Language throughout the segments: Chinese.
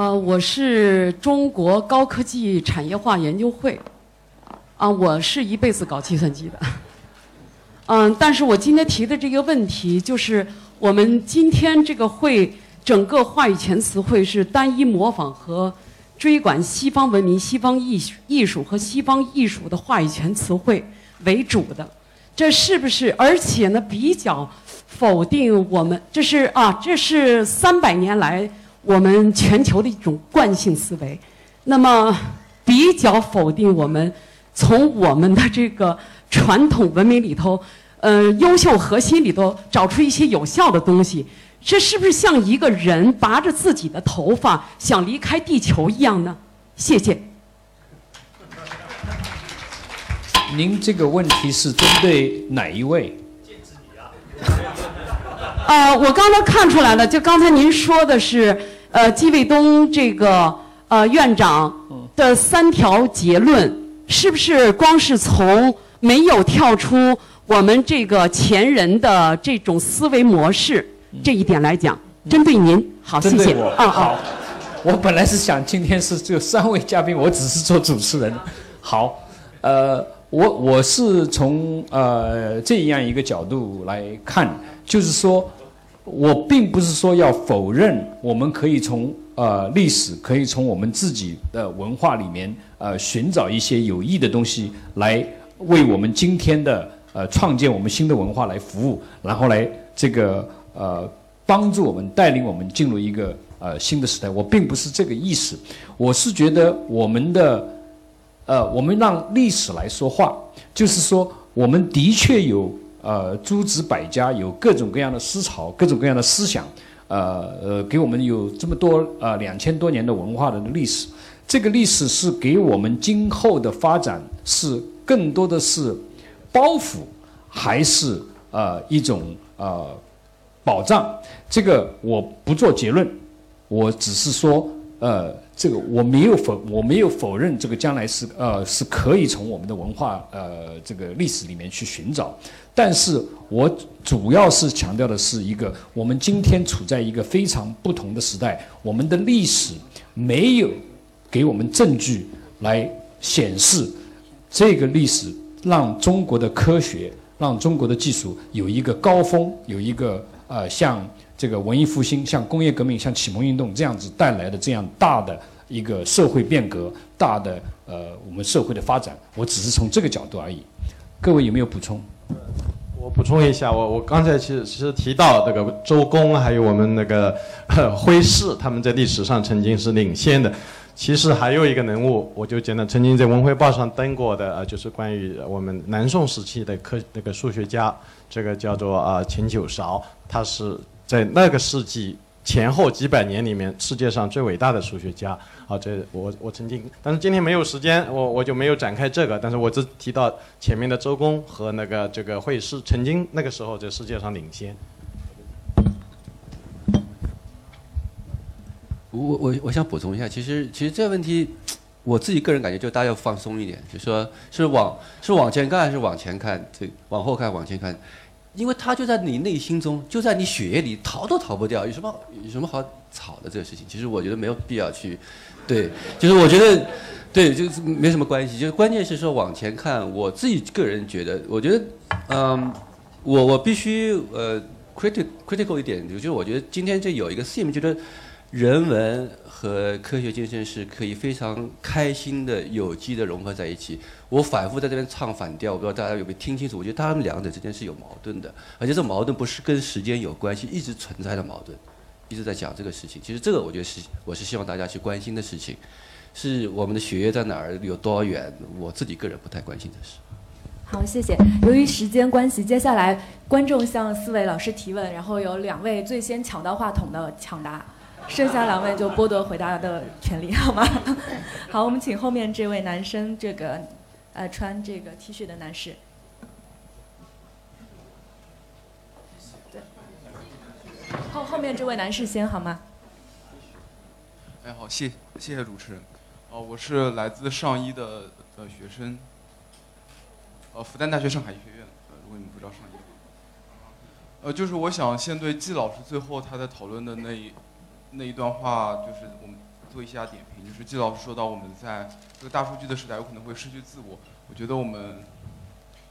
呃，我是中国高科技产业化研究会，啊，我是一辈子搞计算机的，嗯，但是我今天提的这个问题，就是我们今天这个会整个话语权词汇是单一模仿和追赶西方文明、西方艺术艺术和西方艺术的话语权词汇为主的，这是不是？而且呢，比较否定我们，这是啊，这是三百年来。我们全球的一种惯性思维，那么比较否定我们从我们的这个传统文明里头，呃，优秀核心里头找出一些有效的东西，这是不是像一个人拔着自己的头发想离开地球一样呢？谢谢。您这个问题是针对哪一位？呃，我刚才看出来了，就刚才您说的是，呃，季卫东这个呃院长的三条结论，是不是光是从没有跳出我们这个前人的这种思维模式这一点来讲，针对您，好，谢谢。啊好，我本来是想今天是只有三位嘉宾，我只是做主持人。好，呃，我我是从呃这样一个角度来看，就是说。我并不是说要否认，我们可以从呃历史，可以从我们自己的文化里面呃寻找一些有益的东西，来为我们今天的呃创建我们新的文化来服务，然后来这个呃帮助我们带领我们进入一个呃新的时代。我并不是这个意思，我是觉得我们的呃我们让历史来说话，就是说我们的确有。呃，诸子百家有各种各样的思潮，各种各样的思想，呃呃，给我们有这么多呃两千多年的文化的历史，这个历史是给我们今后的发展是更多的是包袱，还是呃一种呃保障？这个我不做结论，我只是说呃。这个我没有否，我没有否认这个将来是呃是可以从我们的文化呃这个历史里面去寻找，但是我主要是强调的是一个，我们今天处在一个非常不同的时代，我们的历史没有给我们证据来显示这个历史让中国的科学、让中国的技术有一个高峰，有一个呃像。这个文艺复兴，像工业革命、像启蒙运动这样子带来的这样大的一个社会变革，大的呃我们社会的发展，我只是从这个角度而已。各位有没有补充？我补充一下，我我刚才其实其实提到这个周公，还有我们那个徽氏，他们在历史上曾经是领先的。其实还有一个人物，我就简单，曾经在《文汇报》上登过的，呃，就是关于我们南宋时期的科那个数学家，这个叫做啊钱九韶，他是。在那个世纪前后几百年里面，世界上最伟大的数学家，啊，这我我曾经，但是今天没有时间，我我就没有展开这个，但是我只提到前面的周公和那个这个惠施，曾经那个时候在世界上领先。我我我想补充一下，其实其实这个问题，我自己个人感觉就大家要放松一点，就说是往是往前看还是往前看，这往后看往前看。因为他就在你内心中，就在你血液里，逃都逃不掉。有什么有什么好吵的这个事情？其实我觉得没有必要去，对，就是我觉得，对，就是没什么关系。就是关键是说往前看，我自己个人觉得，我觉得，嗯，我我必须呃，critical critical 一点，就是我觉得今天这有一个 theme，觉得人文和科学精神是可以非常开心的、有机的融合在一起。我反复在这边唱反调，我不知道大家有没有听清楚。我觉得他们两者之间是有矛盾的，而且这矛盾不是跟时间有关系，一直存在的矛盾，一直在讲这个事情。其实这个我觉得是，我是希望大家去关心的事情，是我们的血液在哪儿，有多远，我自己个人不太关心的事。好，谢谢。由于时间关系，接下来观众向四位老师提问，然后有两位最先抢到话筒的抢答。剩下两位就剥夺回答的权利，好吗？好，我们请后面这位男生，这个。呃，穿这个 T 恤的男士。对。后后面这位男士先好吗？哎，好，谢谢谢主持人。哦，我是来自上医的的学生。呃，复旦大学上海医学院。呃，如果你们不知道上医。呃，就是我想先对季老师最后他在讨论的那一那一段话，就是我们做一下点评。就是季老师说到，我们在这个大数据的时代有可能会失去自我。我觉得我们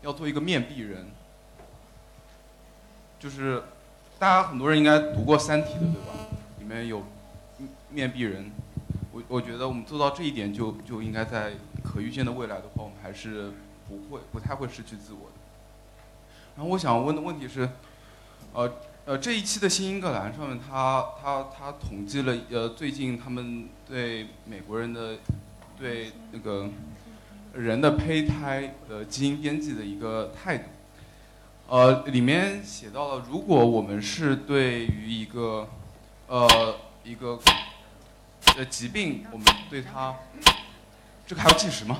要做一个面壁人，就是大家很多人应该读过《三体》的，对吧？里面有面壁人。我我觉得我们做到这一点，就就应该在可预见的未来的话，我们还是不会不太会失去自我的。然后我想问的问题是，呃呃，这一期的《新英格兰》上面，他他他统计了呃最近他们对美国人的对那个人的胚胎的基因编辑的一个态度，呃，里面写到了，如果我们是对于一个呃一个呃疾病，我们对它，这个还要计时吗？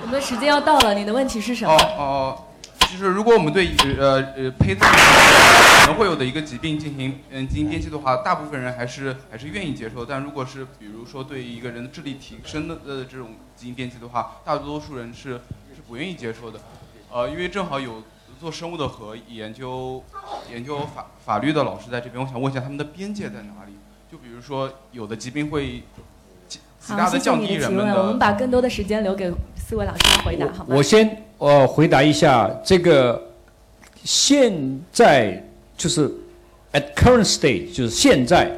我们的时间要到了，你的问题是什么？哦哦，就是如果我们对呃呃胚胎可能会有的一个疾病进行嗯基因编辑的话，大部分人还是还是愿意接受。但如果是比如说对一个人的智力提升的呃这种基因编辑的话，大多数人是是不愿意接受的。呃，因为正好有做生物的和研究研究法法律的老师在这边，我想问一下他们的边界在哪里？就比如说有的疾病会好，大谢谢你的降低人的提问，我们。把更多的时间留给四位老师来回答，好吗？我先呃回答一下这个，现在就是 at current state，就是现在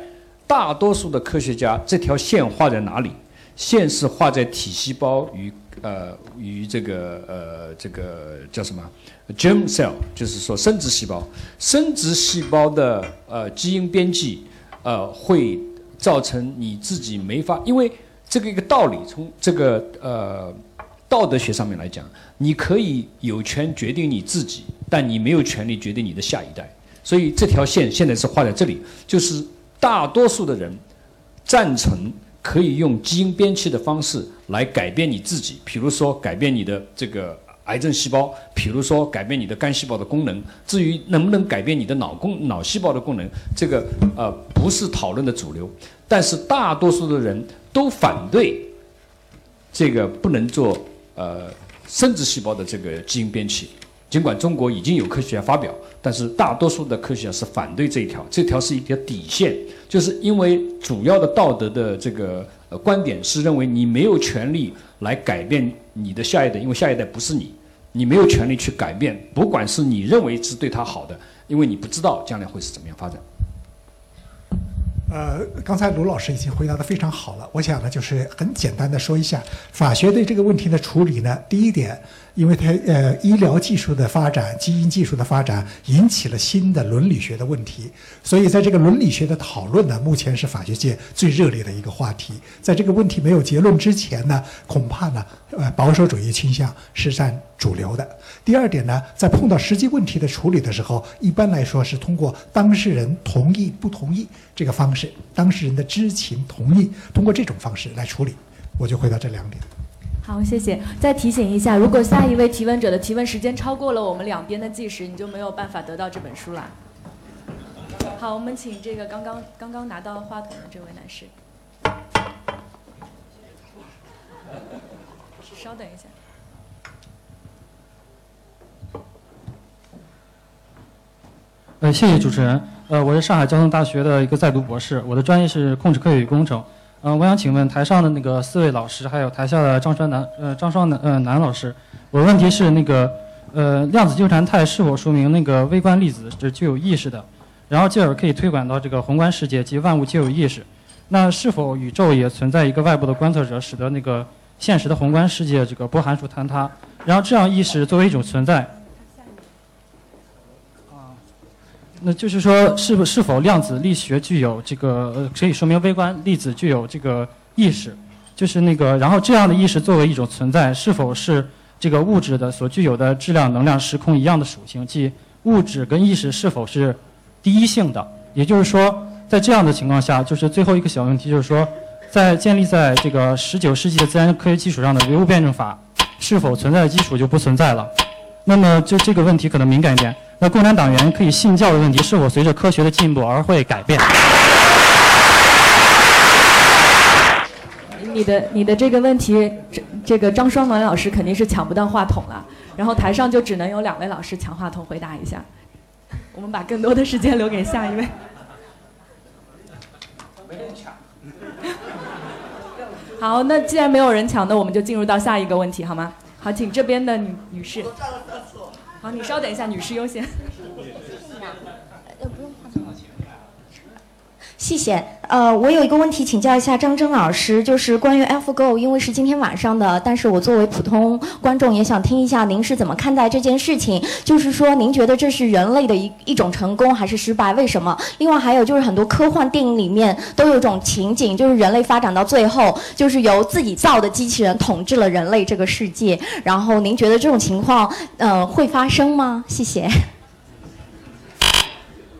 大多数的科学家这条线画在哪里？线是画在体细胞与呃与这个呃这个叫什么 germ cell，就是说生殖细胞，生殖细胞的呃基因编辑呃会造成你自己没法，因为这个一个道理，从这个呃道德学上面来讲，你可以有权决定你自己，但你没有权利决定你的下一代。所以这条线现在是画在这里，就是大多数的人赞成可以用基因编辑的方式来改变你自己，比如说改变你的这个癌症细胞，比如说改变你的肝细胞的功能。至于能不能改变你的脑功脑细胞的功能，这个呃不是讨论的主流。但是大多数的人都反对这个不能做呃生殖细胞的这个基因编辑。尽管中国已经有科学家发表，但是大多数的科学家是反对这一条，这条是一条底线，就是因为主要的道德的这个呃观点是认为你没有权利来改变你的下一代，因为下一代不是你，你没有权利去改变，不管是你认为是对他好的，因为你不知道将来会是怎么样发展。呃，刚才卢老师已经回答的非常好了。我想呢，就是很简单的说一下法学对这个问题的处理呢。第一点，因为它呃医疗技术的发展、基因技术的发展引起了新的伦理学的问题，所以在这个伦理学的讨论呢，目前是法学界最热烈的一个话题。在这个问题没有结论之前呢，恐怕呢，呃保守主义倾向是占主流的。第二点呢，在碰到实际问题的处理的时候，一般来说是通过当事人同意不同意这个方式，当事人的知情同意，通过这种方式来处理。我就回答这两点。好，谢谢。再提醒一下，如果下一位提问者的提问时间超过了我们两边的计时，你就没有办法得到这本书了。好，我们请这个刚刚刚刚拿到话筒的这位男士。稍等一下。呃，谢谢主持人。呃，我是上海交通大学的一个在读博士，我的专业是控制科学与工程。呃，我想请问台上的那个四位老师，还有台下的张双南呃张双南呃南老师，我的问题是那个呃量子纠缠态是否说明那个微观粒子是具有意识的，然后继而可以推广到这个宏观世界及万物皆有意识？那是否宇宙也存在一个外部的观测者，使得那个现实的宏观世界这个波函数坍塌？然后这样意识作为一种存在，那就是说，是不是否量子力学具有这个，可以说明微观粒子具有这个意识，就是那个，然后这样的意识作为一种存在，是否是这个物质的所具有的质量、能量、时空一样的属性，即物质跟意识是否是第一性的？也就是说，在这样的情况下，就是最后一个小问题，就是说，在建立在这个十九世纪的自然科学基础上的唯物辩证法，是否存在的基础就不存在了？那么就这个问题可能敏感一点。那共产党员可以信教的问题，是否随着科学的进步而会改变？你的你的这个问题，这这个张双暖老师肯定是抢不到话筒了，然后台上就只能有两位老师抢话筒回答一下。我们把更多的时间留给下一位。没人抢好，那既然没有人抢，那我们就进入到下一个问题，好吗？好，请这边的女女士。好，你稍等一下，女士优先。谢谢。呃，我有一个问题请教一下张真老师，就是关于 AlphaGo，因为是今天晚上的，但是我作为普通观众也想听一下您是怎么看待这件事情。就是说，您觉得这是人类的一一种成功还是失败？为什么？另外还有就是很多科幻电影里面都有种情景，就是人类发展到最后，就是由自己造的机器人统治了人类这个世界。然后您觉得这种情况，呃，会发生吗？谢谢。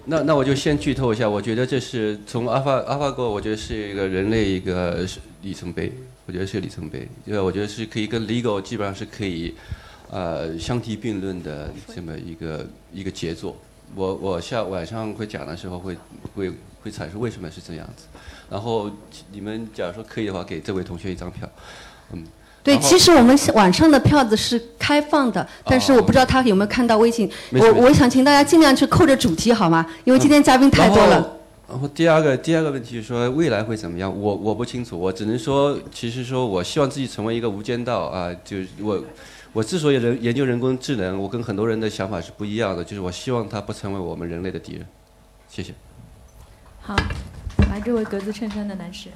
那那我就先剧透一下，我觉得这是从 Alpha AlphaGo，我觉得是一个人类一个里程碑，我觉得是里程碑，因为我觉得是可以跟 Lego 基本上是可以，呃，相提并论的这么一个一个杰作。我我下晚上会讲的时候会会会阐述为什么是这样子，然后你们假如说可以的话，给这位同学一张票，嗯。对，其实我们晚上的票子是开放的，但是我不知道他有没有看到微信。我我想请大家尽量去扣着主题好吗？因为今天嘉宾太多了。然后第二个第二个问题是说未来会怎么样？我我不清楚，我只能说，其实说我希望自己成为一个无间道啊！就是我我之所以人研究人工智能，我跟很多人的想法是不一样的，就是我希望它不成为我们人类的敌人。谢谢。好，来这位格子衬衫的男士。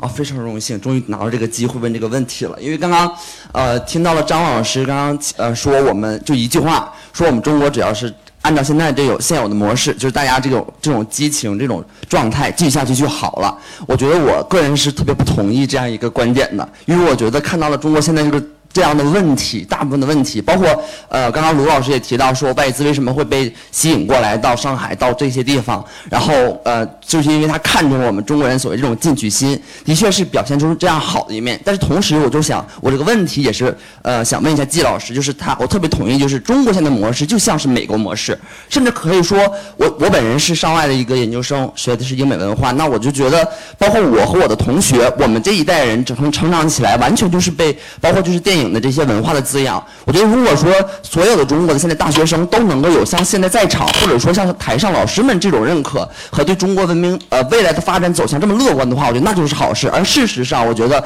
啊，非常荣幸，终于拿到这个机会问这个问题了。因为刚刚，呃，听到了张老师刚刚呃说，我们就一句话，说我们中国只要是按照现在这有现有的模式，就是大家这种这种激情这种状态继续下去就好了。我觉得我个人是特别不同意这样一个观点的，因为我觉得看到了中国现在这个。这样的问题，大部分的问题，包括呃，刚刚卢老师也提到说，外资为什么会被吸引过来到上海，到这些地方，然后呃，就是因为他看中了我们中国人所谓这种进取心，的确是表现出这样好的一面。但是同时，我就想，我这个问题也是呃，想问一下季老师，就是他，我特别同意，就是中国现在模式就像是美国模式，甚至可以说，我我本人是上外的一个研究生，学的是英美文化，那我就觉得，包括我和我的同学，我们这一代人整成长起来，完全就是被，包括就是电影。的这些文化的滋养，我觉得如果说所有的中国的现在大学生都能够有像现在在场，或者说像台上老师们这种认可和对中国文明呃未来的发展走向这么乐观的话，我觉得那就是好事。而事实上，我觉得。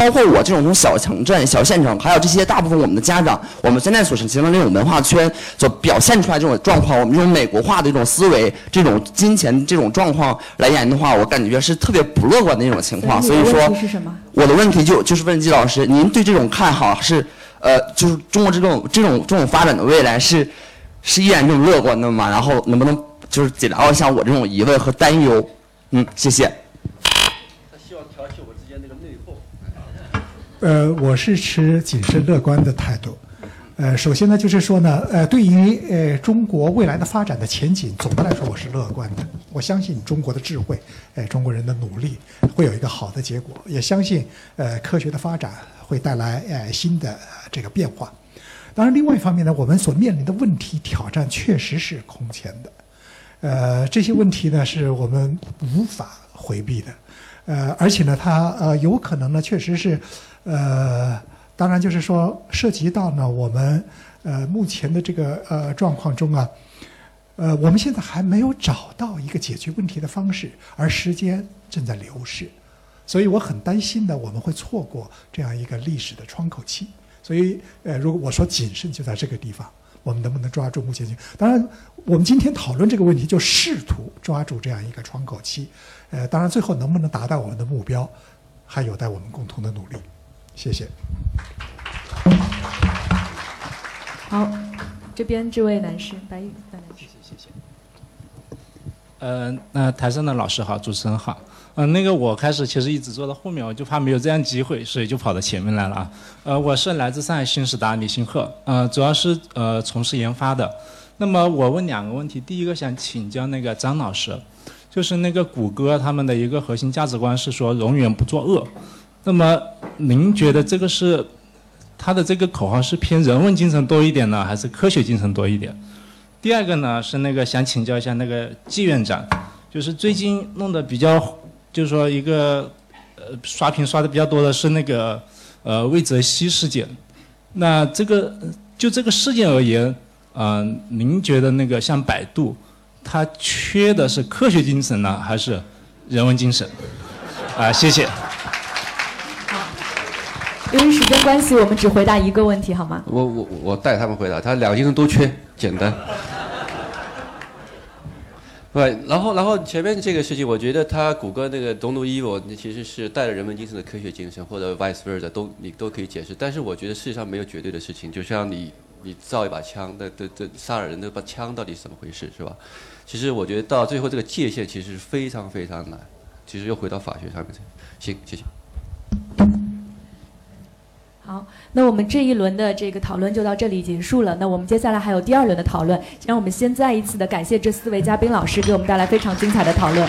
包括我这种从小城镇、小县城，还有这些大部分我们的家长，我们现在所形成的这种文化圈所表现出来这种状况，我们这种美国化的这种思维、这种金钱这种状况来言的话，我感觉是特别不乐观的一种情况。所以说，我的问题就就是问季老师，您对这种看好是呃，就是中国这种这种这种发展的未来是是依然这种乐观的吗？然后能不能就是解答一下我这种疑问和担忧？嗯，谢谢。呃，我是持谨慎乐观的态度。呃，首先呢，就是说呢，呃，对于呃中国未来的发展的前景，总的来说我是乐观的。我相信中国的智慧，呃，中国人的努力会有一个好的结果，也相信呃科学的发展会带来呃新的这个变化。当然，另外一方面呢，我们所面临的问题挑战确实是空前的。呃，这些问题呢，是我们无法回避的。呃，而且呢，它呃有可能呢，确实是。呃，当然就是说，涉及到呢，我们呃目前的这个呃状况中啊，呃，我们现在还没有找到一个解决问题的方式，而时间正在流逝，所以我很担心呢，我们会错过这样一个历史的窗口期。所以，呃，如果我说谨慎，就在这个地方，我们能不能抓住目前？当然，我们今天讨论这个问题，就试图抓住这样一个窗口期。呃，当然，最后能不能达到我们的目标，还有待我们共同的努力。谢谢。好，这边这位男士，白宇白男士。谢谢谢谢。呃，那台上的老师好，主持人好。嗯，那个我开始其实一直坐到后面，我就怕没有这样机会，所以就跑到前面来了啊。呃，我是来自上海新时达李新鹤，呃，主要是呃从事研发的。那么我问两个问题，第一个想请教那个张老师，就是那个谷歌他们的一个核心价值观是说永远不作恶。那么，您觉得这个是他的这个口号是偏人文精神多一点呢，还是科学精神多一点？第二个呢是那个想请教一下那个季院长，就是最近弄得比较，就是说一个呃刷屏刷的比较多的是那个呃魏则西事件。那这个就这个事件而言，嗯、您觉得那个像百度，它缺的是科学精神呢，还是人文精神？啊、谢谢。由于时间关系，我们只回答一个问题好吗？我我我带他们回答，他两个精神都缺，简单。对，然后然后前面这个事情，我觉得他谷歌那个 “Don't do evil” 那其实是带着人文精神的科学精神，或者 vice versa 都你都可以解释。但是我觉得世界上没有绝对的事情，就像你你造一把枪，那这这杀了人那把枪到底是怎么回事，是吧？其实我觉得到最后这个界限其实是非常非常难。其实又回到法学上面去。行，谢谢。好，那我们这一轮的这个讨论就到这里结束了。那我们接下来还有第二轮的讨论，让我们先再一次的感谢这四位嘉宾老师给我们带来非常精彩的讨论。